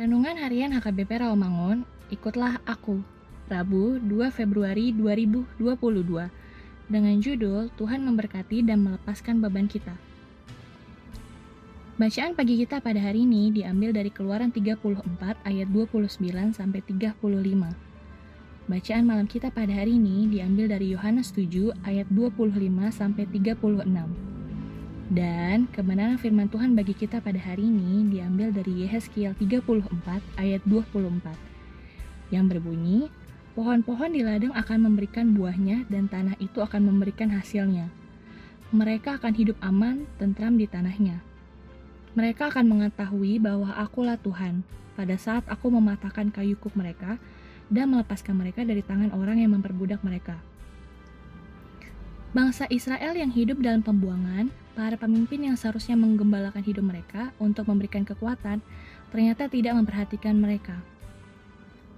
Renungan Harian HKBP Rawamangun, ikutlah aku. Rabu, 2 Februari 2022. Dengan judul Tuhan memberkati dan melepaskan beban kita. Bacaan pagi kita pada hari ini diambil dari Keluaran 34 ayat 29 sampai 35. Bacaan malam kita pada hari ini diambil dari Yohanes 7 ayat 25 sampai 36. Dan kebenaran firman Tuhan bagi kita pada hari ini diambil dari Yehezkiel 34 ayat 24 yang berbunyi, Pohon-pohon di ladang akan memberikan buahnya dan tanah itu akan memberikan hasilnya. Mereka akan hidup aman, tentram di tanahnya. Mereka akan mengetahui bahwa akulah Tuhan pada saat aku mematahkan kayu kuk mereka dan melepaskan mereka dari tangan orang yang memperbudak mereka. Bangsa Israel yang hidup dalam pembuangan, para pemimpin yang seharusnya menggembalakan hidup mereka untuk memberikan kekuatan, ternyata tidak memperhatikan mereka.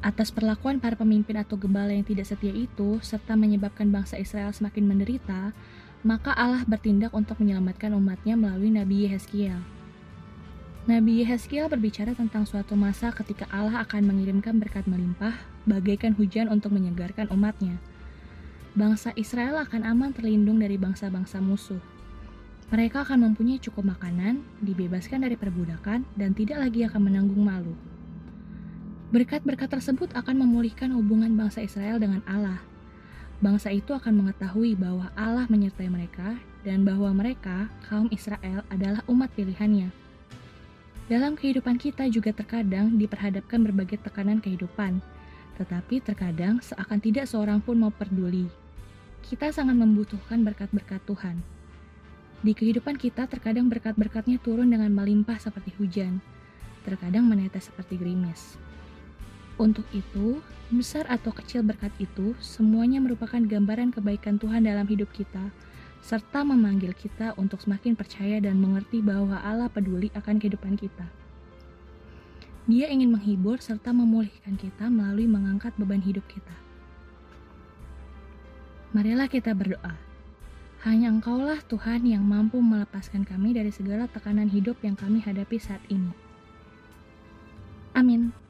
Atas perlakuan para pemimpin atau gembala yang tidak setia itu, serta menyebabkan bangsa Israel semakin menderita, maka Allah bertindak untuk menyelamatkan umatnya melalui Nabi Yehezkiel. Nabi Yehezkiel berbicara tentang suatu masa ketika Allah akan mengirimkan berkat melimpah, bagaikan hujan untuk menyegarkan umatnya bangsa Israel akan aman terlindung dari bangsa-bangsa musuh. Mereka akan mempunyai cukup makanan, dibebaskan dari perbudakan, dan tidak lagi akan menanggung malu. Berkat-berkat tersebut akan memulihkan hubungan bangsa Israel dengan Allah. Bangsa itu akan mengetahui bahwa Allah menyertai mereka dan bahwa mereka, kaum Israel, adalah umat pilihannya. Dalam kehidupan kita juga terkadang diperhadapkan berbagai tekanan kehidupan, tetapi terkadang seakan tidak seorang pun mau peduli kita sangat membutuhkan berkat-berkat Tuhan. Di kehidupan kita, terkadang berkat-berkatnya turun dengan melimpah seperti hujan, terkadang menetes seperti gerimis. Untuk itu, besar atau kecil berkat itu, semuanya merupakan gambaran kebaikan Tuhan dalam hidup kita, serta memanggil kita untuk semakin percaya dan mengerti bahwa Allah peduli akan kehidupan kita. Dia ingin menghibur serta memulihkan kita melalui mengangkat beban hidup kita. Marilah kita berdoa. Hanya Engkaulah Tuhan yang mampu melepaskan kami dari segala tekanan hidup yang kami hadapi saat ini. Amin.